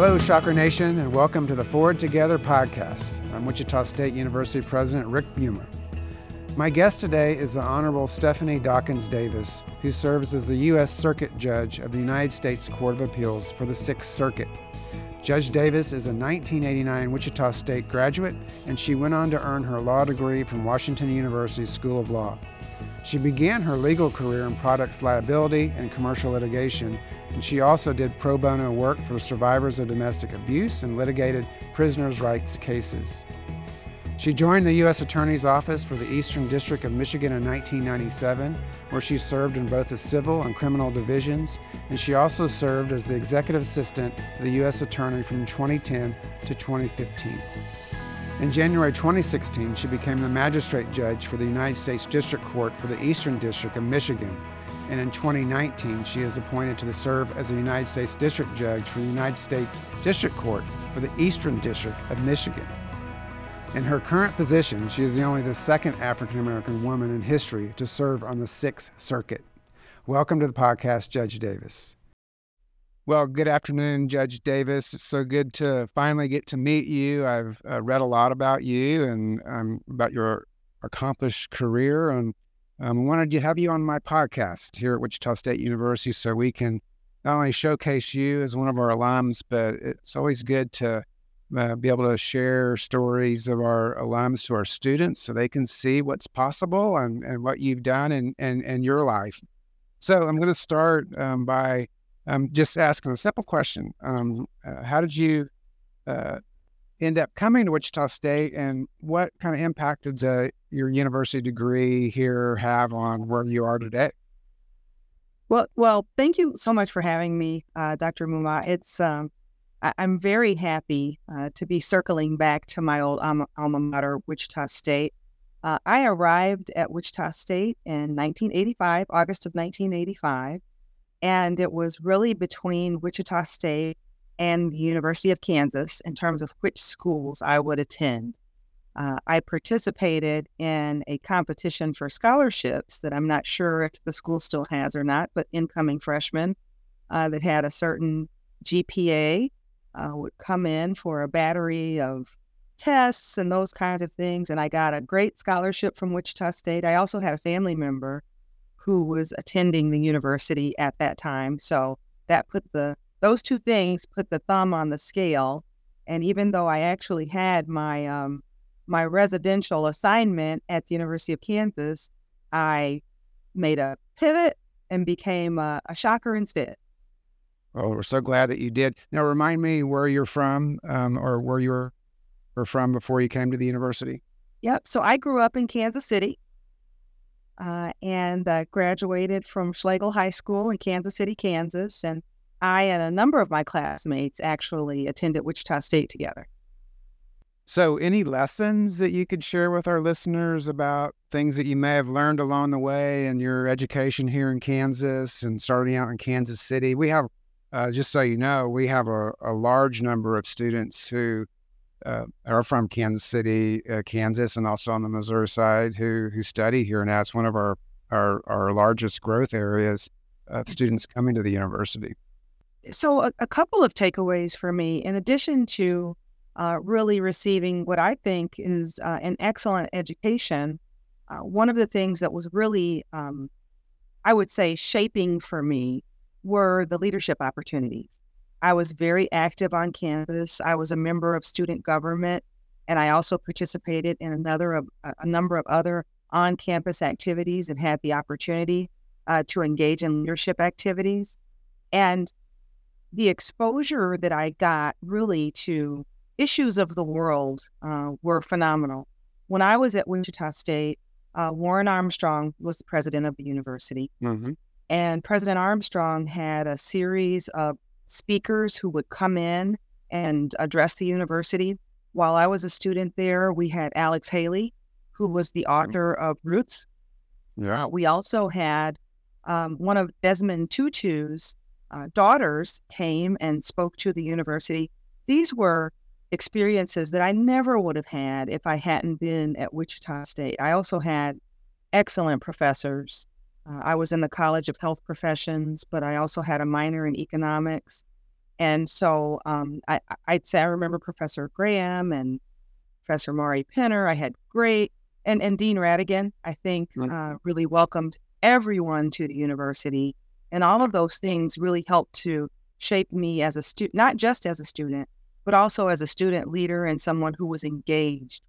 Hello, Shocker Nation, and welcome to the Forward Together podcast. I'm Wichita State University President Rick Muma. My guest today is the Honorable Stephanie Dawkins Davis, who serves as the U.S. Circuit Judge of the United States Court of Appeals for the Sixth Circuit. Judge Davis is a 1989 Wichita State graduate, and she went on to earn her law degree from Washington University School of Law. She began her legal career in products liability and commercial litigation, and she also did pro bono work for survivors of domestic abuse and litigated prisoners' rights cases. She joined the U.S. Attorney's Office for the Eastern District of Michigan in 1997, where she served in both the civil and criminal divisions, and she also served as the executive assistant to the U.S. Attorney from 2010 to 2015. In January 2016, she became the magistrate judge for the United States District Court for the Eastern District of Michigan. And in 2019, she is appointed to serve as a United States District Judge for the United States District Court for the Eastern District of Michigan. In her current position, she is the only the second African American woman in history to serve on the Sixth Circuit. Welcome to the podcast, Judge Davis. Well, good afternoon, Judge Davis. It's so good to finally get to meet you. I've uh, read a lot about you and um, about your accomplished career, and um, wanted to have you on my podcast here at Wichita State University so we can not only showcase you as one of our alums, but it's always good to uh, be able to share stories of our alums to our students so they can see what's possible and, and what you've done in, in, in your life. So I'm going to start um, by um, just asking a simple question. Um, uh, how did you uh, end up coming to Wichita State and what kind of impact did uh, your university degree here have on where you are today? Well, well, thank you so much for having me, uh, Dr. Muma. It's um, I- am very happy uh, to be circling back to my old alma, alma mater, Wichita State. Uh, I arrived at Wichita State in 1985, August of 1985. And it was really between Wichita State and the University of Kansas in terms of which schools I would attend. Uh, I participated in a competition for scholarships that I'm not sure if the school still has or not, but incoming freshmen uh, that had a certain GPA uh, would come in for a battery of tests and those kinds of things. And I got a great scholarship from Wichita State. I also had a family member who was attending the university at that time. So that put the those two things put the thumb on the scale. And even though I actually had my um, my residential assignment at the University of Kansas, I made a pivot and became a, a shocker instead. Oh, we're so glad that you did. Now, remind me where you're from um, or where you were, were from before you came to the university. Yep. So I grew up in Kansas City uh, and uh, graduated from Schlagle High School in Kansas City, Kansas. And I and a number of my classmates actually attended Wichita State together. So, any lessons that you could share with our listeners about things that you may have learned along the way in your education here in Kansas and starting out in Kansas City? We have, uh, just so you know, we have a, a large number of students who uh, are from Kansas City, uh, Kansas, and also on the Missouri side who who study here now. It's one of our our, our largest growth areas of students coming to the university. So, a, a couple of takeaways for me, in addition to uh, really receiving what I think is uh, an excellent education, uh, one of the things that was really, um, I would say, shaping for me were the leadership opportunities. I was very active on campus. I was a member of student government, and I also participated in another of a number of other on-campus activities and had the opportunity uh, to engage in leadership activities. And the exposure that I got really to issues of the world uh, were phenomenal. When I was at Wichita State, uh, Warren Armstrong was the president of the university. Mm-hmm. And President Armstrong had a series of speakers who would come in and address the university. While I was a student there, we had Alex Haley, who was the mm-hmm. author of Roots. Yeah. Uh, we also had um, one of Desmond Tutu's uh, daughters came and spoke to the university. These were experiences that I never would have had if I hadn't been at Wichita State. I also had excellent professors uh, I was in the College of Health Professions, but I also had a minor in economics. And so um, I, I'd say I remember Professor Graham and Professor Maury Penner. I had great, and, and Dean Rhatigan, I think, uh, really welcomed everyone to the university. And all of those things really helped to shape me as a student, not just as a student, but also as a student leader and someone who was engaged.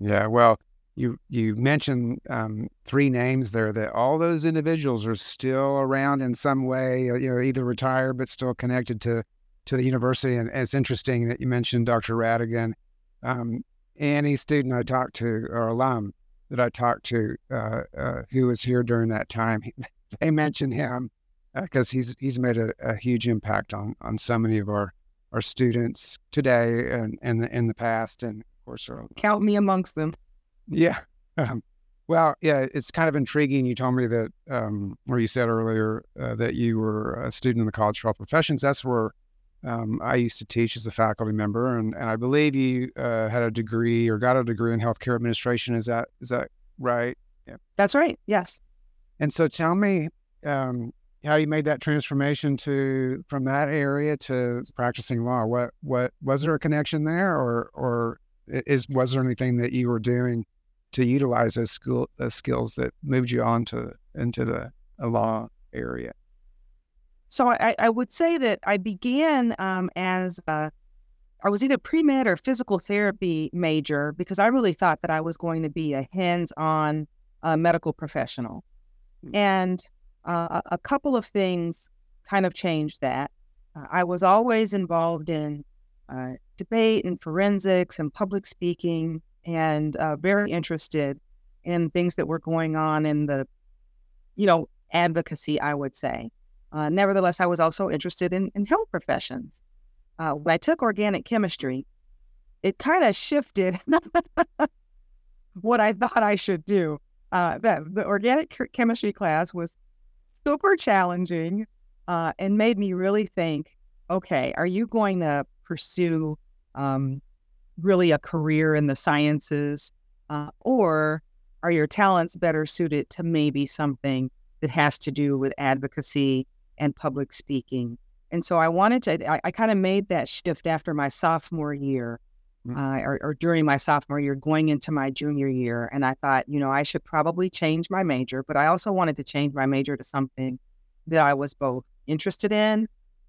Yeah, well, you you mentioned um, three names there that all those individuals are still around in some way, uh, you know, either retired but still connected to to the university. And, it's interesting that you mentioned Dr. Rhatigan. Um, any student I talked to or alum that I talked to uh, uh, who was here during that time, they mentioned him because uh, he's he's made a, a, huge impact on on so many of our our students today and in the in the past, and of course, our, count me amongst them. Yeah. Um, well, yeah, it's kind of intriguing. You told me that, um, or you said earlier uh, that you were a student in the College of Health Professions. That's where um, I used to teach as a faculty member, and, and I believe you uh, had a degree or got a degree in healthcare administration. Is that is that right? Yeah. That's right. Yes. And so, tell me um, how you made that transformation to from that area to practicing law. What what was there a connection there, or or is was there anything that you were doing to utilize those school those skills that moved you on to into the law area? So I, I would say that I began um, as a, I was either pre med or physical therapy major because I really thought that I was going to be a hands on uh, medical professional, mm-hmm. and uh, a couple of things kind of changed that. Uh, I was always involved in uh, debate and forensics and public speaking and uh, very interested in things that were going on in the, you know, advocacy, I would say. Uh, nevertheless, I was also interested in, in health professions. Uh, when I took organic chemistry, it kind of shifted what I thought I should do. Uh, the, organic chemistry class was super challenging uh, and made me really think okay, are you going to pursue um, really a career in the sciences, uh, or are your talents better suited to maybe something that has to do with advocacy and public speaking? And so I wanted to, I, I kind of made that shift after my sophomore year. Mm. Uh, or, or, during my sophomore year, going into my junior year. And I thought, you know, I should probably change my major, but I also wanted to change my major to something that I was both interested in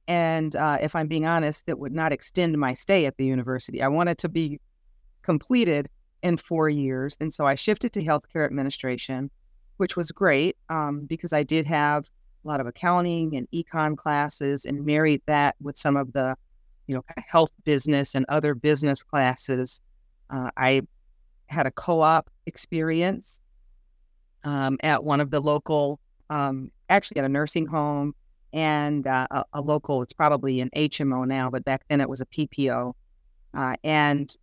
and uh, if I'm being honest, it would not extend my stay at the university. I wanted to be completed in four years. And so I shifted to healthcare administration, which was great um, because I did have a lot of accounting and econ classes and married that with some of the, you know, health business and other business classes. Uh, I had a co-op experience um, at one of the local, um, actually at a nursing home and uh, a, a, local, it's probably an HMO now, but back then it was a PPO, uh, and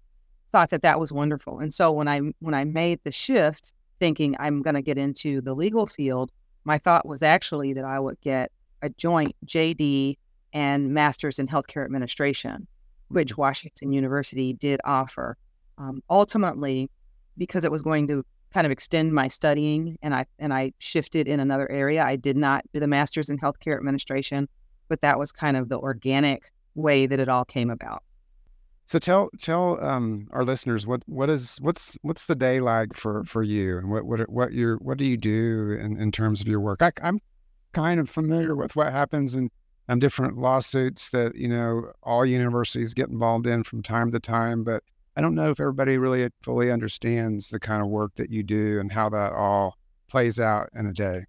thought that that was wonderful. And so when I when I made the shift, thinking I'm going to get into the legal field, my thought was actually that I would get a joint JD and Master's in Healthcare Administration, which mm-hmm. Washington University did offer. Um, ultimately, because it was going to kind of extend my studying and I and I shifted in another area. I did not do the master's in healthcare administration, but that was kind of the organic way that it all came about. So tell tell um, our listeners what what is what's what's the day like for for you and what what what you what do you do in, in terms of your work? I, I'm kind of familiar with what happens in um, different lawsuits that you know all universities get involved in from time to time, but I don't know if everybody really fully understands the kind of work that you do and how that all plays out in a day.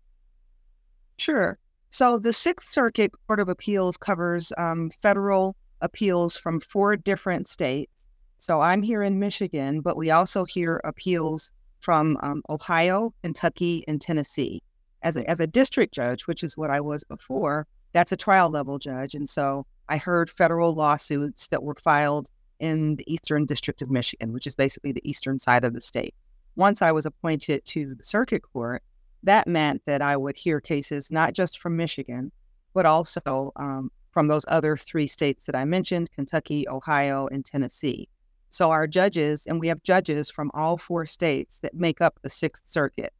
Sure. So the Sixth Circuit Court of Appeals covers um, federal appeals from four different states. So I'm here in Michigan, but we also hear appeals from um, Ohio, Kentucky, and Tennessee. As a, as a district judge, which is what I was before, that's a trial level judge. And so I heard federal lawsuits that were filed in the Eastern District of Michigan, which is basically the eastern side of the state. Once I was appointed to the circuit court, that meant that I would hear cases not just from Michigan, but also um, from those other three states that I mentioned Kentucky, Ohio, and Tennessee. So our judges, and we have judges from all four states that make up the Sixth Circuit.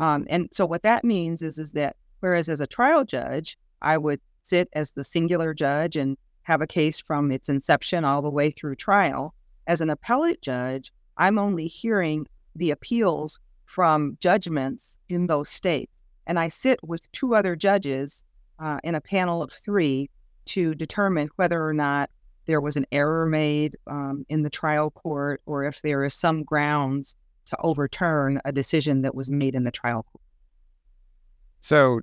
Um, and so what that means is, is that whereas as a trial judge, I would sit as the singular judge and have a case from its inception all the way through trial. As an appellate judge, I'm only hearing the appeals from judgments in those states. And I sit with two other judges uh, in a panel of three to determine whether or not there was an error made um, in the trial court or if there is some grounds to overturn a decision that was made in the trial court. So,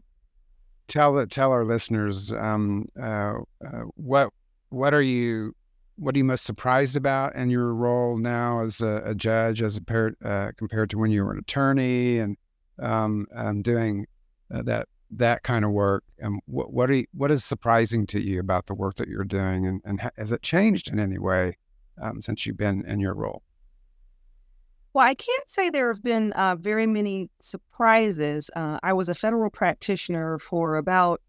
tell tell our listeners um, uh, uh, what what are you what are you most surprised about in your role now as a, a judge, as a uh, compared to when you were an attorney and um, doing uh, that that kind of work? And what what, you, what is surprising to you about the work that you're doing, and, and has it changed in any way um, since you've been in your role? Well, I can't say there have been uh, very many surprises. Uh, I was a federal practitioner for about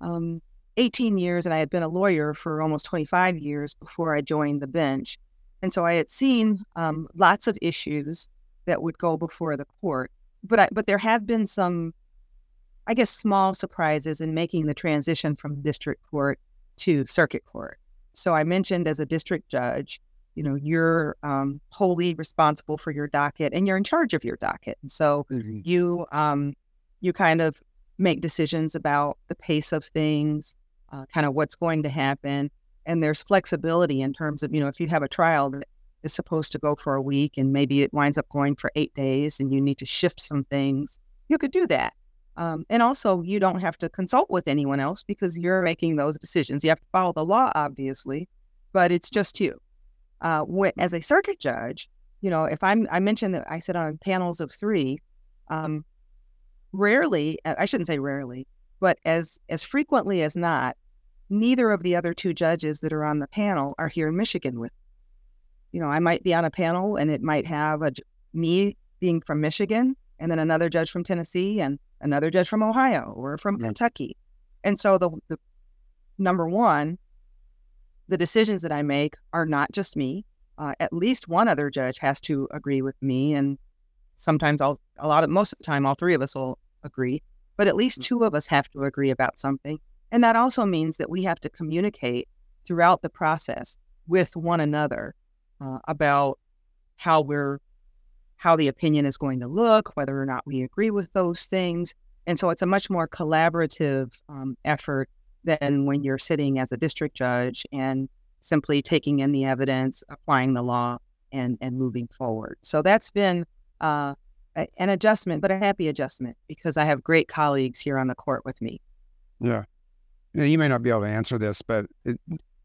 um, 18 years, and I had been a lawyer for almost 25 years before I joined the bench. And so I had seen um, lots of issues that would go before the court. But I, but there have been some, I guess, small surprises in making the transition from district court to circuit court. So I mentioned as a district judge, you know, you're um, wholly responsible for your docket and you're in charge of your docket. And so mm-hmm. you um, you kind of make decisions about the pace of things, uh, kind of what's going to happen. And there's flexibility in terms of, you know, if you have a trial that is supposed to go for a week and maybe it winds up going for eight days and you need to shift some things, you could do that. Um, and also, you don't have to consult with anyone else because you're making those decisions. You have to follow the law, obviously, but it's just you. Uh, as a circuit judge, you know, if I'm, I mentioned that I sit on panels of three, um, rarely, I shouldn't say rarely, but as as frequently as not, neither of the other two judges that are on the panel are here in Michigan with. You know, I might be on a panel and it might have a, me being from Michigan and then another judge from Tennessee and another judge from Ohio or from yeah. Kentucky. And so the, the number one, the decisions that I make are not just me. Uh, at least one other judge has to agree with me, and sometimes I'll a lot of most of the time all three of us will agree, but at least mm. two of us have to agree about something. And that also means that we have to communicate throughout the process with one another uh, about how we're how the opinion is going to look, whether or not we agree with those things. And so it's a much more collaborative um, effort than when you're sitting as a district judge and simply taking in the evidence, applying the law, and and moving forward. So that's been uh, an adjustment, but a happy adjustment because I have great colleagues here on the court with me. Yeah you may not be able to answer this, but it,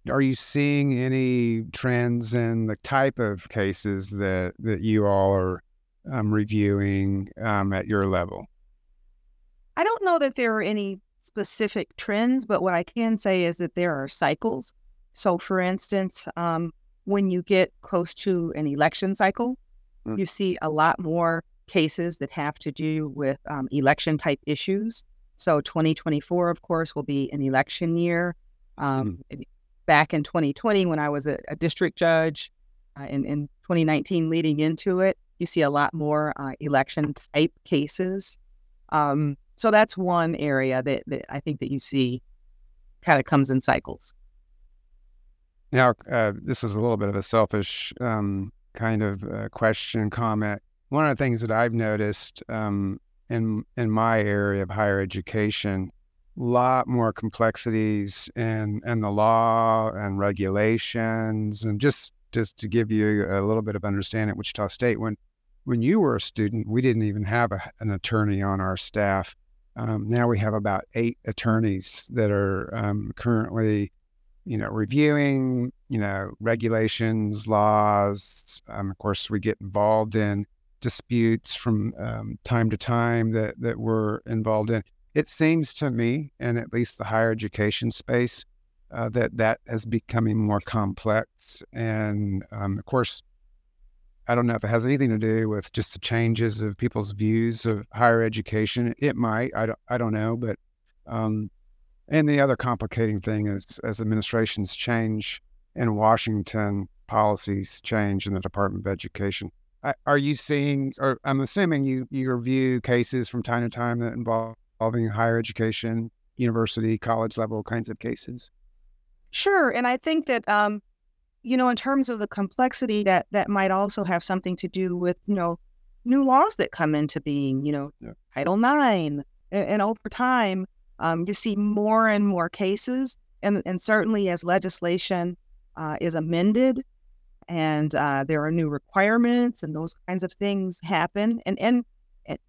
are you seeing any trends in the type of cases that that you all are um, reviewing um, at your level? I don't know that there are any specific trends, but what I can say is that there are cycles. So, for instance, um, when you get close to an election cycle, mm. you see a lot more cases that have to do with um, election type issues. So 2024, of course, will be an election year. Um, mm. Back in 2020, when I was a, a district judge, uh, in, in 2019 leading into it, you see a lot more uh, election type cases. Um, so that's one area that, that I think that you see kind of comes in cycles. Now, uh, this is a little bit of a selfish um, kind of uh, question, comment. One of the things that I've noticed um, in in my area of higher education, a lot more complexities in in the law and regulations, and just just to give you a little bit of understanding Wichita State, when when you were a student, we didn't even have a, an attorney on our staff. Um, now we have about eight attorneys that are um, currently, you know, reviewing, you know, regulations, laws. Um, of course, we get involved in disputes from um, time to time that, that we're involved in. It seems to me, in at least the higher education space, uh, that that is becoming more complex. And um, of course, I don't know if it has anything to do with just the changes of people's views of higher education. It might. I don't. I don't know. But um, and the other complicating thing is as administrations change in Washington, policies change in the Department of Education are you seeing, or I'm assuming you, you review cases from time to time that involve involving higher education university, college level kinds of cases? Sure, and I think that um, you know, in terms of the complexity, that that might also have something to do with you know new laws that come into being. You know, yeah. Title IX, and, and, over time, um, you see more and more cases, and and certainly as legislation uh, is amended, and uh, there are new requirements, and those kinds of things happen, and and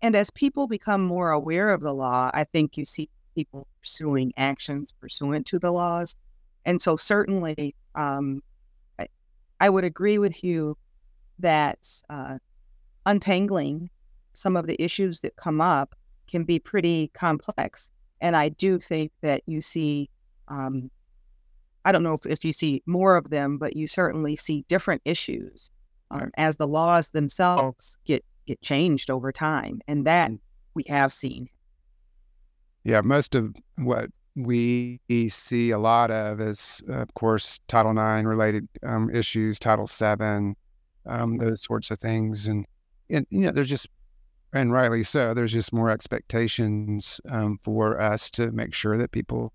and as people become more aware of the law, I think you see people pursuing actions pursuant to the laws. And so, certainly, um, I, would agree with you that uh, untangling some of the issues that come up can be pretty complex. And I do think that you see, um, I don't know if, if, you see more of them, but you certainly see different issues um, as the laws themselves get get changed over time, and that we have seen. Yeah, most of what we see a lot of is, of course, Title IX related um, issues, Title VII, um, those sorts of things, and and you know, there's just and rightly so. There's just more expectations um, for us to make sure that people,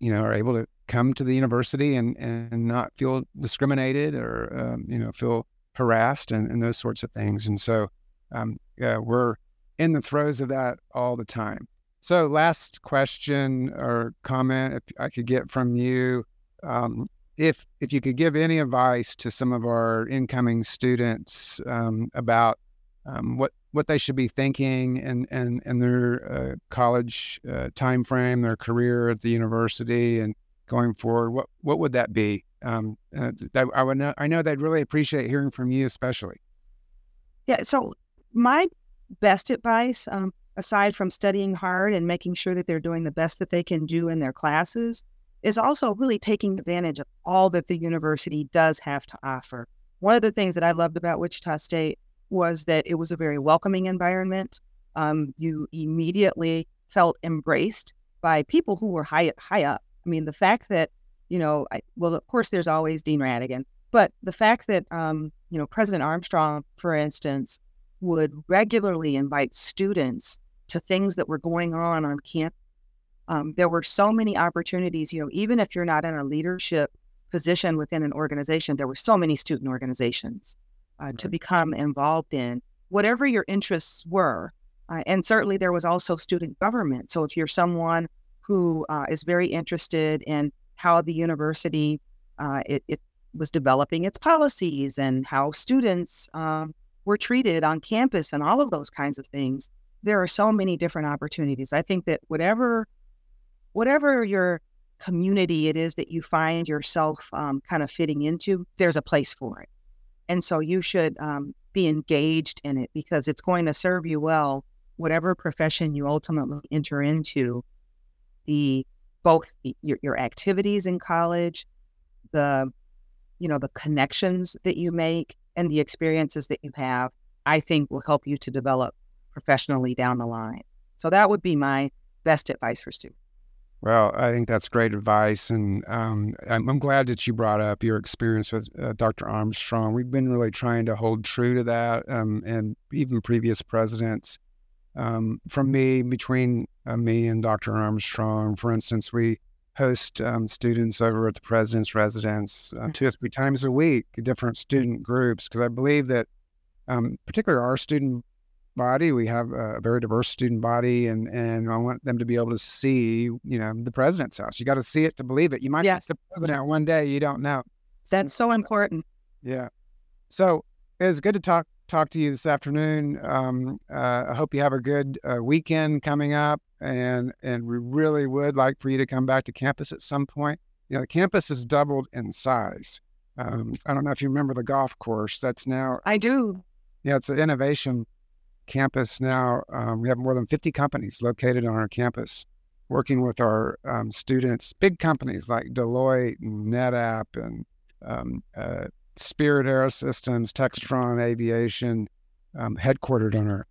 you know, are able to come to the university and and not feel discriminated or um, you know feel harassed and, and those sorts of things. And so um, yeah, we're in the throes of that all the time. So, last question or comment, if I could get from you, um, if if you could give any advice to some of our incoming students um, about um, what what they should be thinking and and and their uh, college uh, time frame, their career at the university, and going forward, what what would that be? um, uh, I would know, I know they'd really appreciate hearing from you, especially. Yeah. So my best advice, um, aside from studying hard and making sure that they're doing the best that they can do in their classes, is also really taking advantage of all that the university does have to offer. One of the things that I loved about Wichita State was that it was a very welcoming environment. Um, you immediately felt embraced by people who were high high up. I mean, the fact that you know, I, well, of course, there's always Dean Rhatigan, but the fact that, um, you know, President Armstrong, for instance, would regularly invite students to things that were going on on campus. Um, there were so many opportunities, you know, even if you're not in a leadership position within an organization, there were so many student organizations uh, right. to become involved in, whatever your interests were. Uh, and certainly there was also student government. So if you're someone who uh, is very interested in how the university uh, it, it, was developing its policies and how students um, were treated on campus and all of those kinds of things. There are so many different opportunities. I think that whatever whatever your community it is that you find yourself um, kind of fitting into, there's a place for it. And so you should um, be engaged in it because it's going to serve you well, whatever profession you ultimately enter into. The both your, your activities in college, the you know the connections that you make, and the experiences that you have. I think will help you to develop professionally down the line. So that would be my best advice for students. Well, I think that's great advice, and um, I'm, I'm, glad that you brought up your experience with uh, Dr. Armstrong. We've been really trying to hold true to that, um, and even previous presidents um, from me between uh, me and Dr. Armstrong. For instance, we host um, students over at the president's residence uh, two or three times a week, different student groups, because I believe that, um, particularly our student body, we have a very diverse student body, and and I want them to be able to see, you know, the president's house. You got to see it to believe it. You might yes. the president one day, you don't know. That's so important. Yeah. So it was good to talk talk to you this afternoon. Um, uh, I hope you have a good uh, weekend coming up, and and we really would like for you to come back to campus at some point. You know, the campus has doubled in size. Um, I don't know if you remember the golf course. That's now. I do. Yeah, it's an innovation campus now. Um, we have more than 50 companies located on our campus working with our um, students, big companies like Deloitte NetApp and um, uh, Spirit Aerosystems, Textron Aviation, um, headquartered on our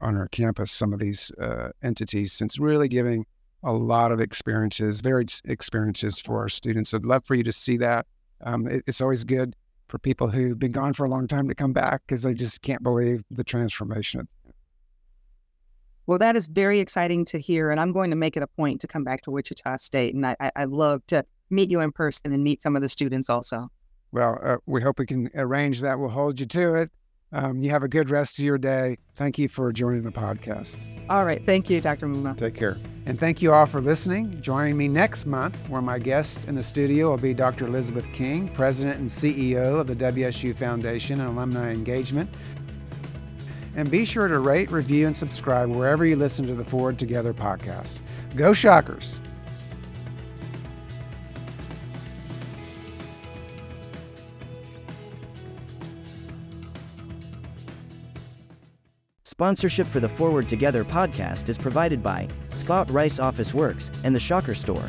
on our campus. Some of these uh, entities, since really giving a lot of experiences, varied experiences for our students. I'd love for you to see that. Um, it, it's always good for people who've been gone for a long time to come back because they just can't believe the transformation. Well, that is very exciting to hear, and I'm going to make it a point to come back to Wichita State, and I, I, I'd love to meet you in person and meet some of the students also. Well, uh, we hope we can arrange that. We'll hold you to it. Um, you have a good rest of your day. Thank you for joining the podcast. All right. Thank you, Dr. Muma. Take care. And thank you all for listening. Joining me next month, where my guest in the studio will be Dr. Elizabeth King, President and CEO of the WSU Foundation and Alumni Engagement. And be sure to rate, review, and subscribe wherever you listen to the Forward Together podcast. Go Shockers! Sponsorship for the Forward Together podcast is provided by Scott Rice Office Works and the Shocker Store.